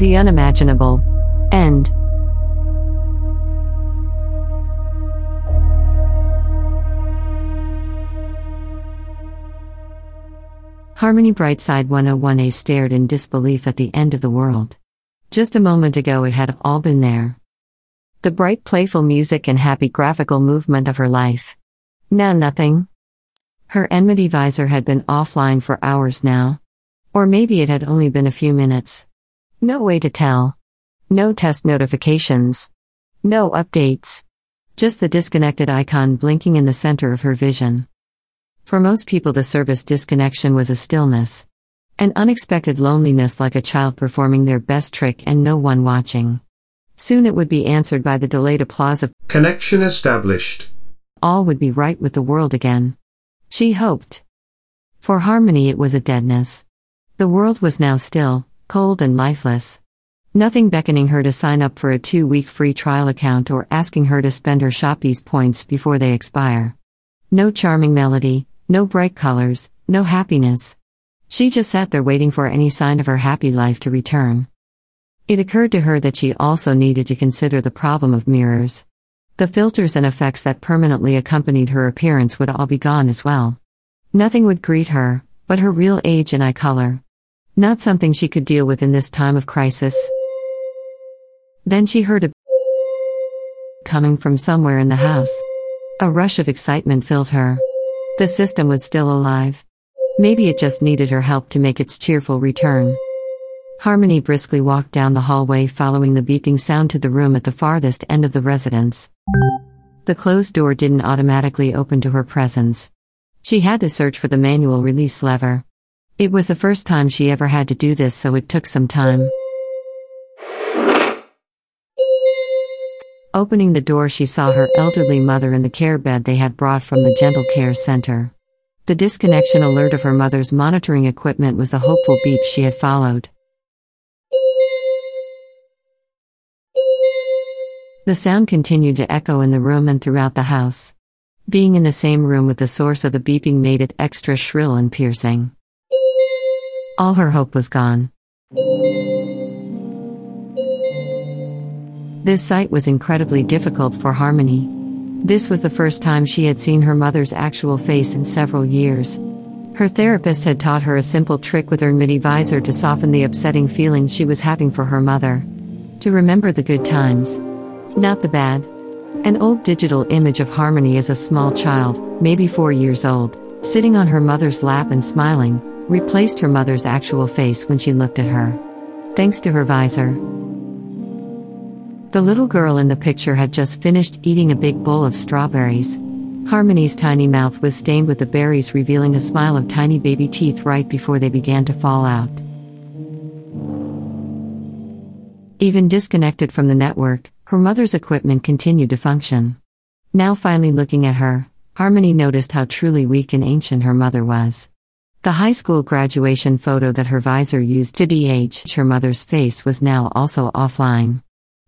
The unimaginable. End. Harmony Brightside 101A stared in disbelief at the end of the world. Just a moment ago it had all been there. The bright playful music and happy graphical movement of her life. Now nothing. Her enmity visor had been offline for hours now. Or maybe it had only been a few minutes. No way to tell. No test notifications. No updates. Just the disconnected icon blinking in the center of her vision. For most people, the service disconnection was a stillness. An unexpected loneliness like a child performing their best trick and no one watching. Soon it would be answered by the delayed applause of Connection established. all would be right with the world again. She hoped. For Harmony, it was a deadness. The world was now still, cold, and lifeless. Nothing beckoning her to sign up for a two week free trial account or asking her to spend her Shoppies points before they expire. No charming melody, no bright colors, no happiness. She just sat there waiting for any sign of her happy life to return. It occurred to her that she also needed to consider the problem of mirrors. The filters and effects that permanently accompanied her appearance would all be gone as well. Nothing would greet her, but her real age and eye color. Not something she could deal with in this time of crisis. Then she heard a coming from somewhere in the house. A rush of excitement filled her. The system was still alive. Maybe it just needed her help to make its cheerful return. Harmony briskly walked down the hallway following the beeping sound to the room at the farthest end of the residence. The closed door didn't automatically open to her presence. She had to search for the manual release lever. It was the first time she ever had to do this, so it took some time. Opening the door, she saw her elderly mother in the care bed they had brought from the Gentle Care Center. The disconnection alert of her mother's monitoring equipment was the hopeful beep she had followed. The sound continued to echo in the room and throughout the house. Being in the same room with the source of the beeping made it extra shrill and piercing. All her hope was gone. This sight was incredibly difficult for Harmony. This was the first time she had seen her mother's actual face in several years. Her therapist had taught her a simple trick with her Enmity visor to soften the upsetting feelings she was having for her mother. To remember the good times, not the bad. An old digital image of Harmony as a small child, maybe four years old, sitting on her mother's lap and smiling, replaced her mother's actual face when she looked at her. Thanks to her visor. The little girl in the picture had just finished eating a big bowl of strawberries. Harmony's tiny mouth was stained with the berries, revealing a smile of tiny baby teeth right before they began to fall out. Even disconnected from the network, her mother's equipment continued to function. Now, finally looking at her, Harmony noticed how truly weak and ancient her mother was. The high school graduation photo that her visor used to de-age her mother's face was now also offline.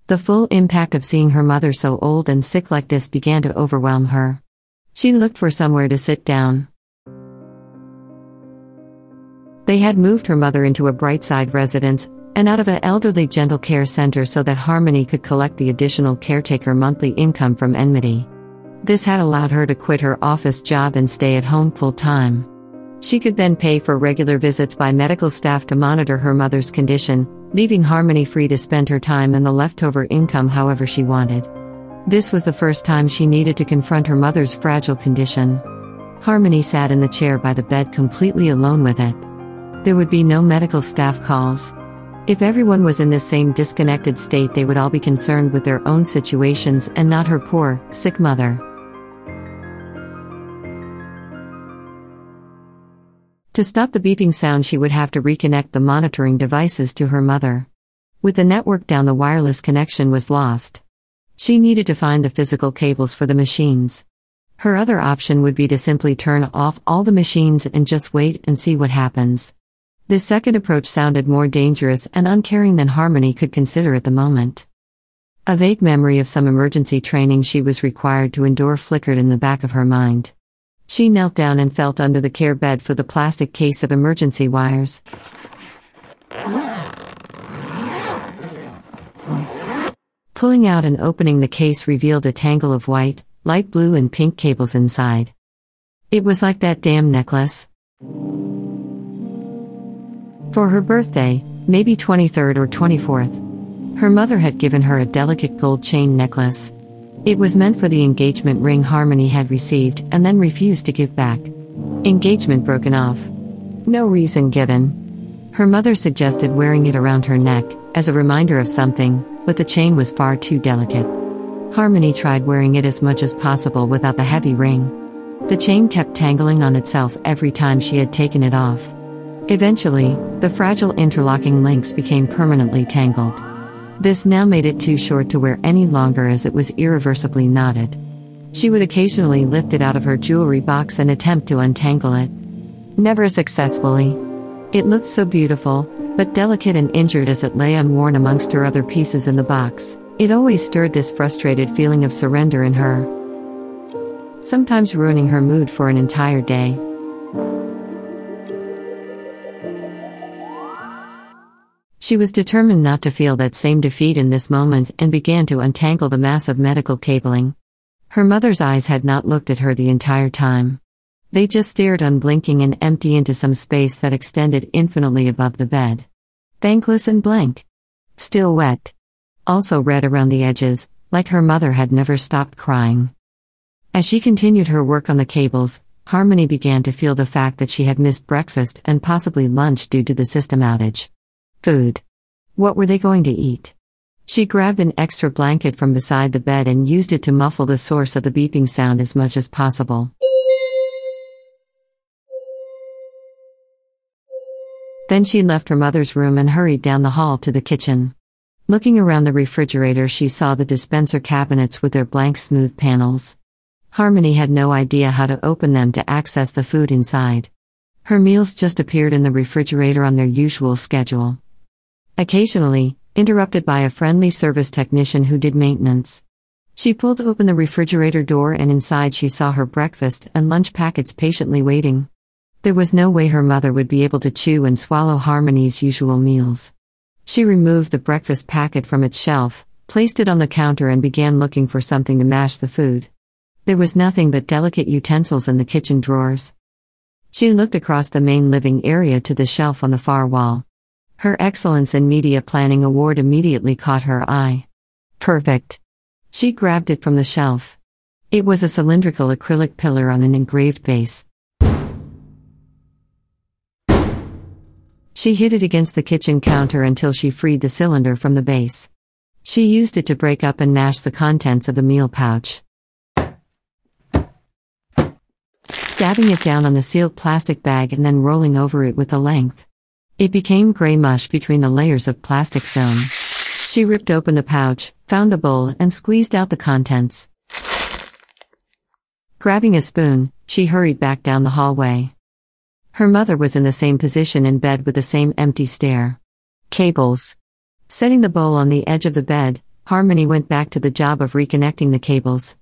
The full impact of seeing her mother so old and sick like this began to overwhelm her. She looked for somewhere to sit down. They had moved her mother into a Brightside residence and out of an elderly gentle care center so that Harmony could collect the additional caretaker monthly income from Enmity. This had allowed her to quit her office job and stay at home full time. She could then pay for regular visits by medical staff to monitor her mother's condition, leaving Harmony free to spend her time and the leftover income however she wanted. This was the first time she needed to confront her mother's fragile condition. Harmony sat in the chair by the bed completely alone with it. There would be no medical staff calls. If everyone was in this same disconnected state, they would all be concerned with their own situations and not her poor, sick mother. To stop the beeping sound, she would have to reconnect the monitoring devices to her mother. With the network down, the wireless connection was lost. She needed to find the physical cables for the machines. Her other option would be to simply turn off all the machines and just wait and see what happens. This second approach sounded more dangerous and uncaring than Harmony could consider at the moment. A vague memory of some emergency training she was required to endure flickered in the back of her mind. She knelt down and felt under the care bed for the plastic case of emergency wires. Pulling out and opening the case revealed a tangle of white, light blue, and pink cables inside. It was like that damn necklace. For her birthday, maybe 23rd or 24th, her mother had given her a delicate gold chain necklace. It was meant for the engagement ring Harmony had received and then refused to give back. Engagement broken off. No reason given. Her mother suggested wearing it around her neck, as a reminder of something, but the chain was far too delicate. Harmony tried wearing it as much as possible without the heavy ring. The chain kept tangling on itself every time she had taken it off. Eventually, the fragile interlocking links became permanently tangled. This now made it too short to wear any longer as it was irreversibly knotted. She would occasionally lift it out of her jewelry box and attempt to untangle it. Never successfully. It looked so beautiful, but delicate and injured as it lay unworn amongst her other pieces in the box. It always stirred this frustrated feeling of surrender in her, sometimes ruining her mood for an entire day. She was determined not to feel that same defeat in this moment and began to untangle the mass of medical cabling. Her mother's eyes had not looked at her the entire time. They just stared unblinking and empty into some space that extended infinitely above the bed. Thankless and blank. Still wet. Also red around the edges, like her mother had never stopped crying. As she continued her work on the cables, Harmony began to feel the fact that she had missed breakfast and possibly lunch due to the system outage. Food. What were they going to eat? She grabbed an extra blanket from beside the bed and used it to muffle the source of the beeping sound as much as possible. Then she left her mother's room and hurried down the hall to the kitchen. Looking around the refrigerator, she saw the dispenser cabinets with their blank, smooth panels. Harmony had no idea how to open them to access the food inside. Her meals just appeared in the refrigerator on their usual schedule. Occasionally, interrupted by a friendly service technician who did maintenance. She pulled open the refrigerator door and inside she saw her breakfast and lunch packets patiently waiting. There was no way her mother would be able to chew and swallow Harmony's usual meals. She removed the breakfast packet from its shelf, placed it on the counter, and began looking for something to mash the food. There was nothing but delicate utensils in the kitchen drawers. She looked across the main living area to the shelf on the far wall. Her Excellence in Media Planning award immediately caught her eye. Perfect. She grabbed it from the shelf. It was a cylindrical acrylic pillar on an engraved base. She hit it against the kitchen counter until she freed the cylinder from the base. She used it to break up and mash the contents of the meal pouch. Stabbing it down on the sealed plastic bag and then rolling over it with the length. It became gray mush between the layers of plastic film. She ripped open the pouch, found a bowl, and squeezed out the contents. Grabbing a spoon, she hurried back down the hallway. Her mother was in the same position in bed with the same empty stare. Cables. Setting the bowl on the edge of the bed, Harmony went back to the job of reconnecting the cables.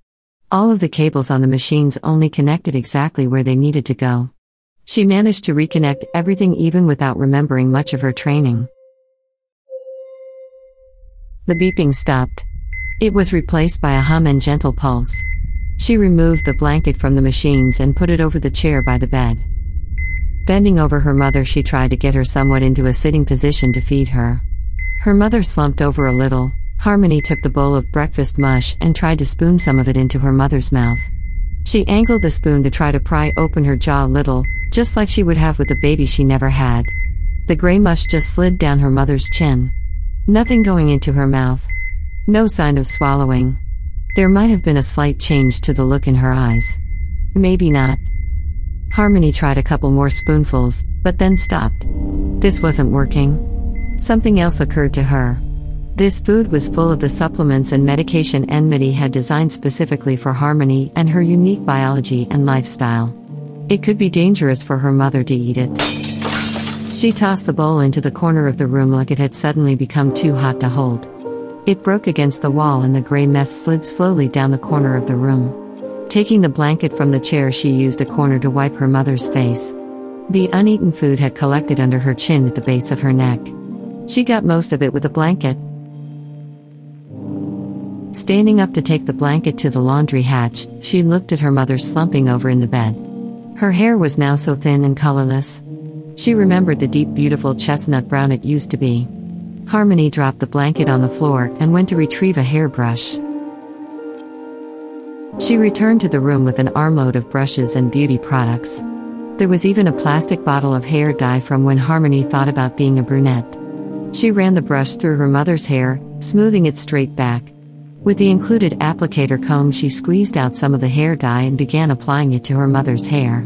All of the cables on the machines only connected exactly where they needed to go. She managed to reconnect everything even without remembering much of her training. The beeping stopped. It was replaced by a hum and gentle pulse. She removed the blanket from the machines and put it over the chair by the bed. Bending over her mother, she tried to get her somewhat into a sitting position to feed her. Her mother slumped over a little. Harmony took the bowl of breakfast mush and tried to spoon some of it into her mother's mouth. She angled the spoon to try to pry open her jaw a little, just like she would have with the baby she never had. The gray mush just slid down her mother's chin. Nothing going into her mouth. No sign of swallowing. There might have been a slight change to the look in her eyes. Maybe not. Harmony tried a couple more spoonfuls, but then stopped. This wasn't working. Something else occurred to her. This food was full of the supplements and medication Enmity had designed specifically for Harmony and her unique biology and lifestyle. It could be dangerous for her mother to eat it. She tossed the bowl into the corner of the room like it had suddenly become too hot to hold. It broke against the wall and the gray mess slid slowly down the corner of the room. Taking the blanket from the chair, she used a corner to wipe her mother's face. The uneaten food had collected under her chin at the base of her neck. She got most of it with a blanket. Standing up to take the blanket to the laundry hatch, she looked at her mother slumping over in the bed. Her hair was now so thin and colorless. She remembered the deep, beautiful chestnut brown it used to be. Harmony dropped the blanket on the floor and went to retrieve a hairbrush. She returned to the room with an armload of brushes and beauty products. There was even a plastic bottle of hair dye from when Harmony thought about being a brunette. She ran the brush through her mother's hair, smoothing it straight back. With the included applicator comb, she squeezed out some of the hair dye and began applying it to her mother's hair.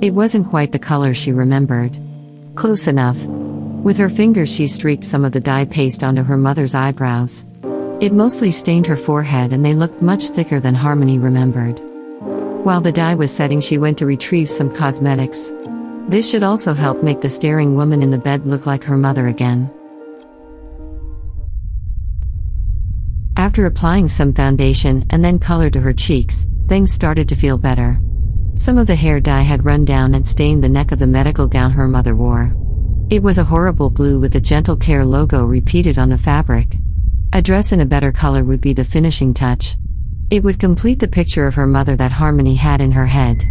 It wasn't quite the color she remembered. Close enough. With her fingers, she streaked some of the dye paste onto her mother's eyebrows. It mostly stained her forehead and they looked much thicker than Harmony remembered. While the dye was setting, she went to retrieve some cosmetics. This should also help make the staring woman in the bed look like her mother again. After applying some foundation and then color to her cheeks, things started to feel better. Some of the hair dye had run down and stained the neck of the medical gown her mother wore. It was a horrible blue with the Gentle Care logo repeated on the fabric. A dress in a better color would be the finishing touch. It would complete the picture of her mother that Harmony had in her head.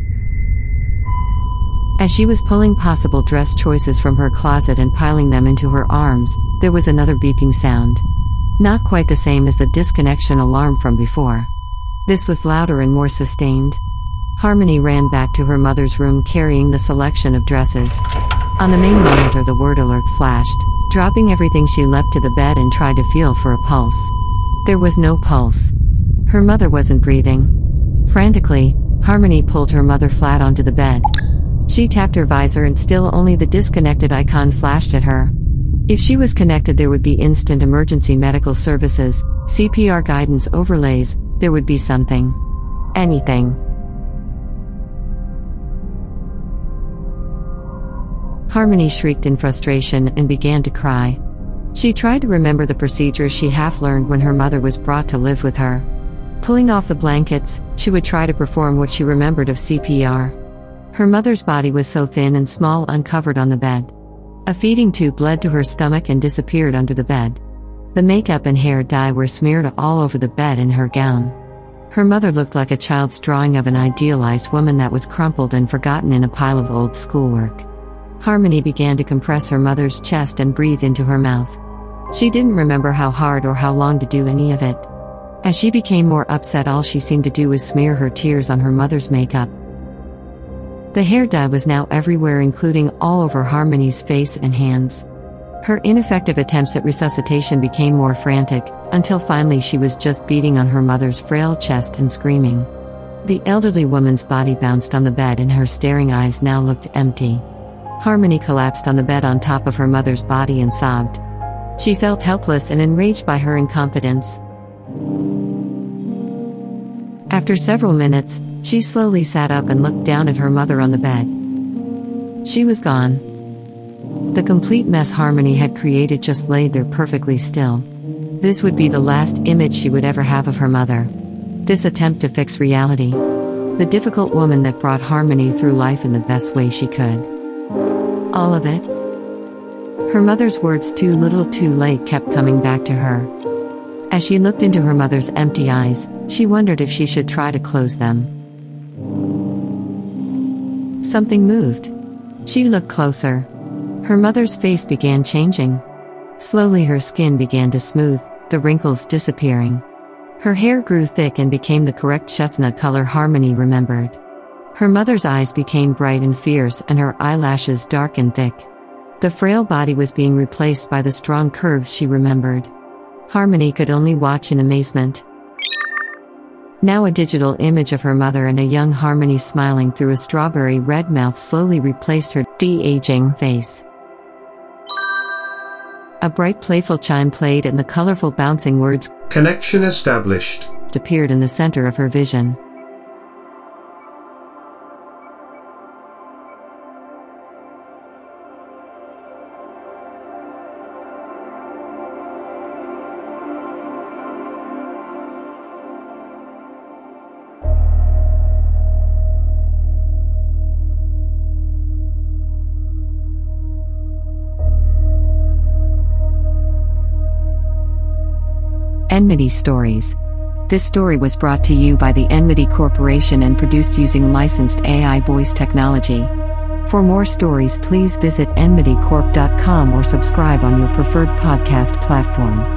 As she was pulling possible dress choices from her closet and piling them into her arms, there was another beeping sound. Not quite the same as the disconnection alarm from before. This was louder and more sustained. Harmony ran back to her mother's room carrying the selection of dresses. On the main monitor, the word alert flashed. Dropping everything, she leapt to the bed and tried to feel for a pulse. There was no pulse. Her mother wasn't breathing. Frantically, Harmony pulled her mother flat onto the bed. She tapped her visor and still only the disconnected icon flashed at her. If she was connected, there would be instant emergency medical services, CPR guidance overlays, there would be something. Anything. Harmony shrieked in frustration and began to cry. She tried to remember the procedures she half learned when her mother was brought to live with her. Pulling off the blankets, she would try to perform what she remembered of CPR. Her mother's body was so thin and small, uncovered on the bed. A feeding tube led to her stomach and disappeared under the bed. The makeup and hair dye were smeared all over the bed and her gown. Her mother looked like a child's drawing of an idealized woman that was crumpled and forgotten in a pile of old schoolwork. Harmony began to compress her mother's chest and breathe into her mouth. She didn't remember how hard or how long to do any of it. As she became more upset, all she seemed to do was smear her tears on her mother's makeup. The hair dye was now everywhere, including all over Harmony's face and hands. Her ineffective attempts at resuscitation became more frantic, until finally she was just beating on her mother's frail chest and screaming. The elderly woman's body bounced on the bed and her staring eyes now looked empty. Harmony collapsed on the bed on top of her mother's body and sobbed. She felt helpless and enraged by her incompetence. After several minutes, she slowly sat up and looked down at her mother on the bed. She was gone. The complete mess Harmony had created just laid there perfectly still. This would be the last image she would ever have of her mother. This attempt to fix reality. The difficult woman that brought Harmony through life in the best way she could. All of it? Her mother's words, too little too late, kept coming back to her. As she looked into her mother's empty eyes, she wondered if she should try to close them. Something moved. She looked closer. Her mother's face began changing. Slowly, her skin began to smooth, the wrinkles disappearing. Her hair grew thick and became the correct chestnut color Harmony remembered. Her mother's eyes became bright and fierce, and her eyelashes dark and thick. The frail body was being replaced by the strong curves she remembered. Harmony could only watch in amazement. Now, a digital image of her mother and a young Harmony smiling through a strawberry red mouth slowly replaced her de aging face. A bright, playful chime played, and the colorful, bouncing words Connection established. appeared in the center of her vision. Enmity Stories This story was brought to you by the Enmity Corporation and produced using licensed AI voice technology. For more stories, please visit enmitycorp.com or subscribe on your preferred podcast platform.